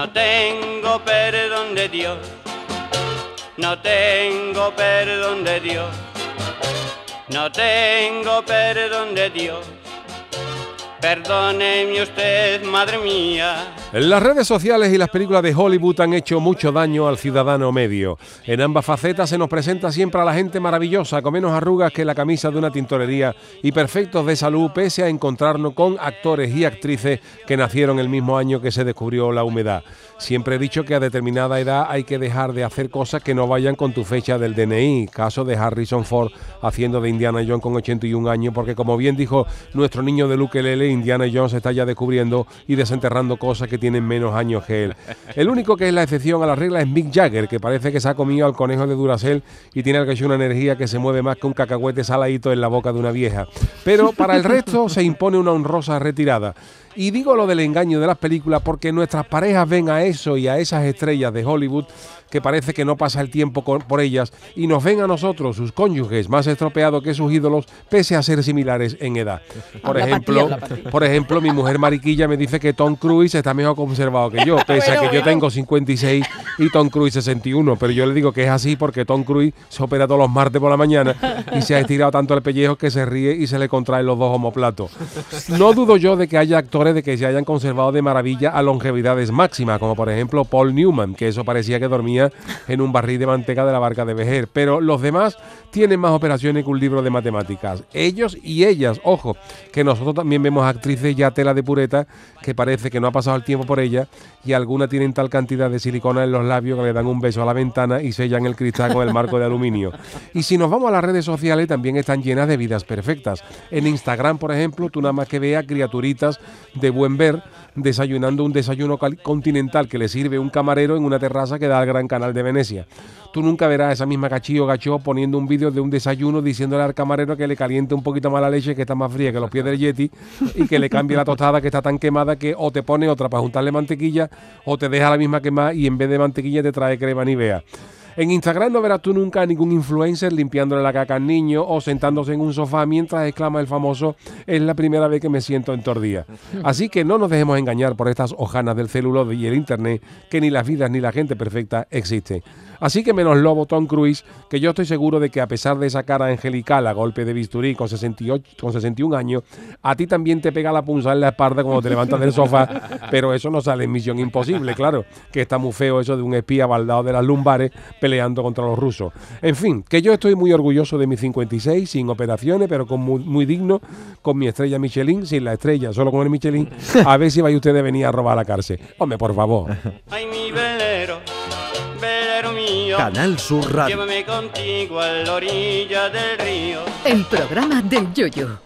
No tengo perdón de Dios, no tengo perdón de Dios, no tengo perdón de Dios. Perdóneme usted, madre mía. Las redes sociales y las películas de Hollywood han hecho mucho daño al ciudadano medio. En ambas facetas se nos presenta siempre a la gente maravillosa, con menos arrugas que la camisa de una tintorería y perfectos de salud, pese a encontrarnos con actores y actrices que nacieron el mismo año que se descubrió la humedad. Siempre he dicho que a determinada edad hay que dejar de hacer cosas que no vayan con tu fecha del DNI. Caso de Harrison Ford haciendo de Indiana Jones con 81 años, porque como bien dijo nuestro niño de Luke Lele, Indiana Jones está ya descubriendo y desenterrando cosas que tienen menos años que él. El único que es la excepción a la regla es Mick Jagger, que parece que se ha comido al conejo de Duracell y tiene que una energía que se mueve más que un cacahuete saladito en la boca de una vieja. Pero para el resto se impone una honrosa retirada. Y digo lo del engaño de las películas porque nuestras parejas ven a eso y a esas estrellas de Hollywood que parece que no pasa el tiempo por ellas y nos ven a nosotros, sus cónyuges, más estropeados que sus ídolos, pese a ser similares en edad. Por ejemplo, por ejemplo, mi mujer Mariquilla me dice que Tom Cruise está mejor conservado que yo, pese a que yo tengo 56 y Tom Cruise 61, pero yo le digo que es así porque Tom Cruise se opera todos los martes por la mañana y se ha estirado tanto el pellejo que se ríe y se le contraen los dos homoplatos. No dudo yo de que haya actores de que se hayan conservado de maravilla a longevidades máximas, como por ejemplo Paul Newman, que eso parecía que dormía en un barril de manteca de la barca de Vejer. Pero los demás tienen más operaciones que un libro de matemáticas. Ellos y ellas, ojo, que nosotros también vemos actrices ya tela de pureta que parece que no ha pasado el tiempo por ella y algunas tienen tal cantidad de silicona en los labios que le dan un beso a la ventana y sellan el cristal con el marco de aluminio. Y si nos vamos a las redes sociales, también están llenas de vidas perfectas. En Instagram, por ejemplo, tú nada más que veas criaturitas de buen ver desayunando un desayuno continental que le sirve un camarero en una terraza que da al Gran Canal de Venecia. Tú nunca verás a esa misma cachillo gacho poniendo un vídeo de un desayuno diciéndole al camarero que le caliente un poquito más la leche que está más fría que los pies del Yeti y que le cambie la tostada que está tan quemada que o te pone otra para juntarle mantequilla o te deja la misma quemada y en vez de mantequilla te trae crema ni vea. En Instagram no verás tú nunca a ningún influencer limpiándole la caca al niño o sentándose en un sofá mientras exclama el famoso es la primera vez que me siento en tordía. Así que no nos dejemos engañar por estas hojanas del celuloide y el internet que ni las vidas ni la gente perfecta existen. Así que menos lobo Tom Cruise, que yo estoy seguro de que a pesar de esa cara angelical a golpe de bisturí con, 68, con 61 años, a ti también te pega la punza en la espalda cuando te levantas del sofá, pero eso no sale en Misión Imposible, claro, que está muy feo eso de un espía baldado de las lumbares peleando contra los rusos. En fin, que yo estoy muy orgulloso de mi 56, sin operaciones, pero con muy, digno, con mi estrella Michelin, sin la estrella, solo con el Michelin, a ver si vais ustedes a venir a robar la cárcel. Hombre, por favor. Mi velero mío. Canal Sur Radio. Llévame contigo a la orilla del río. El programa del Yoyo.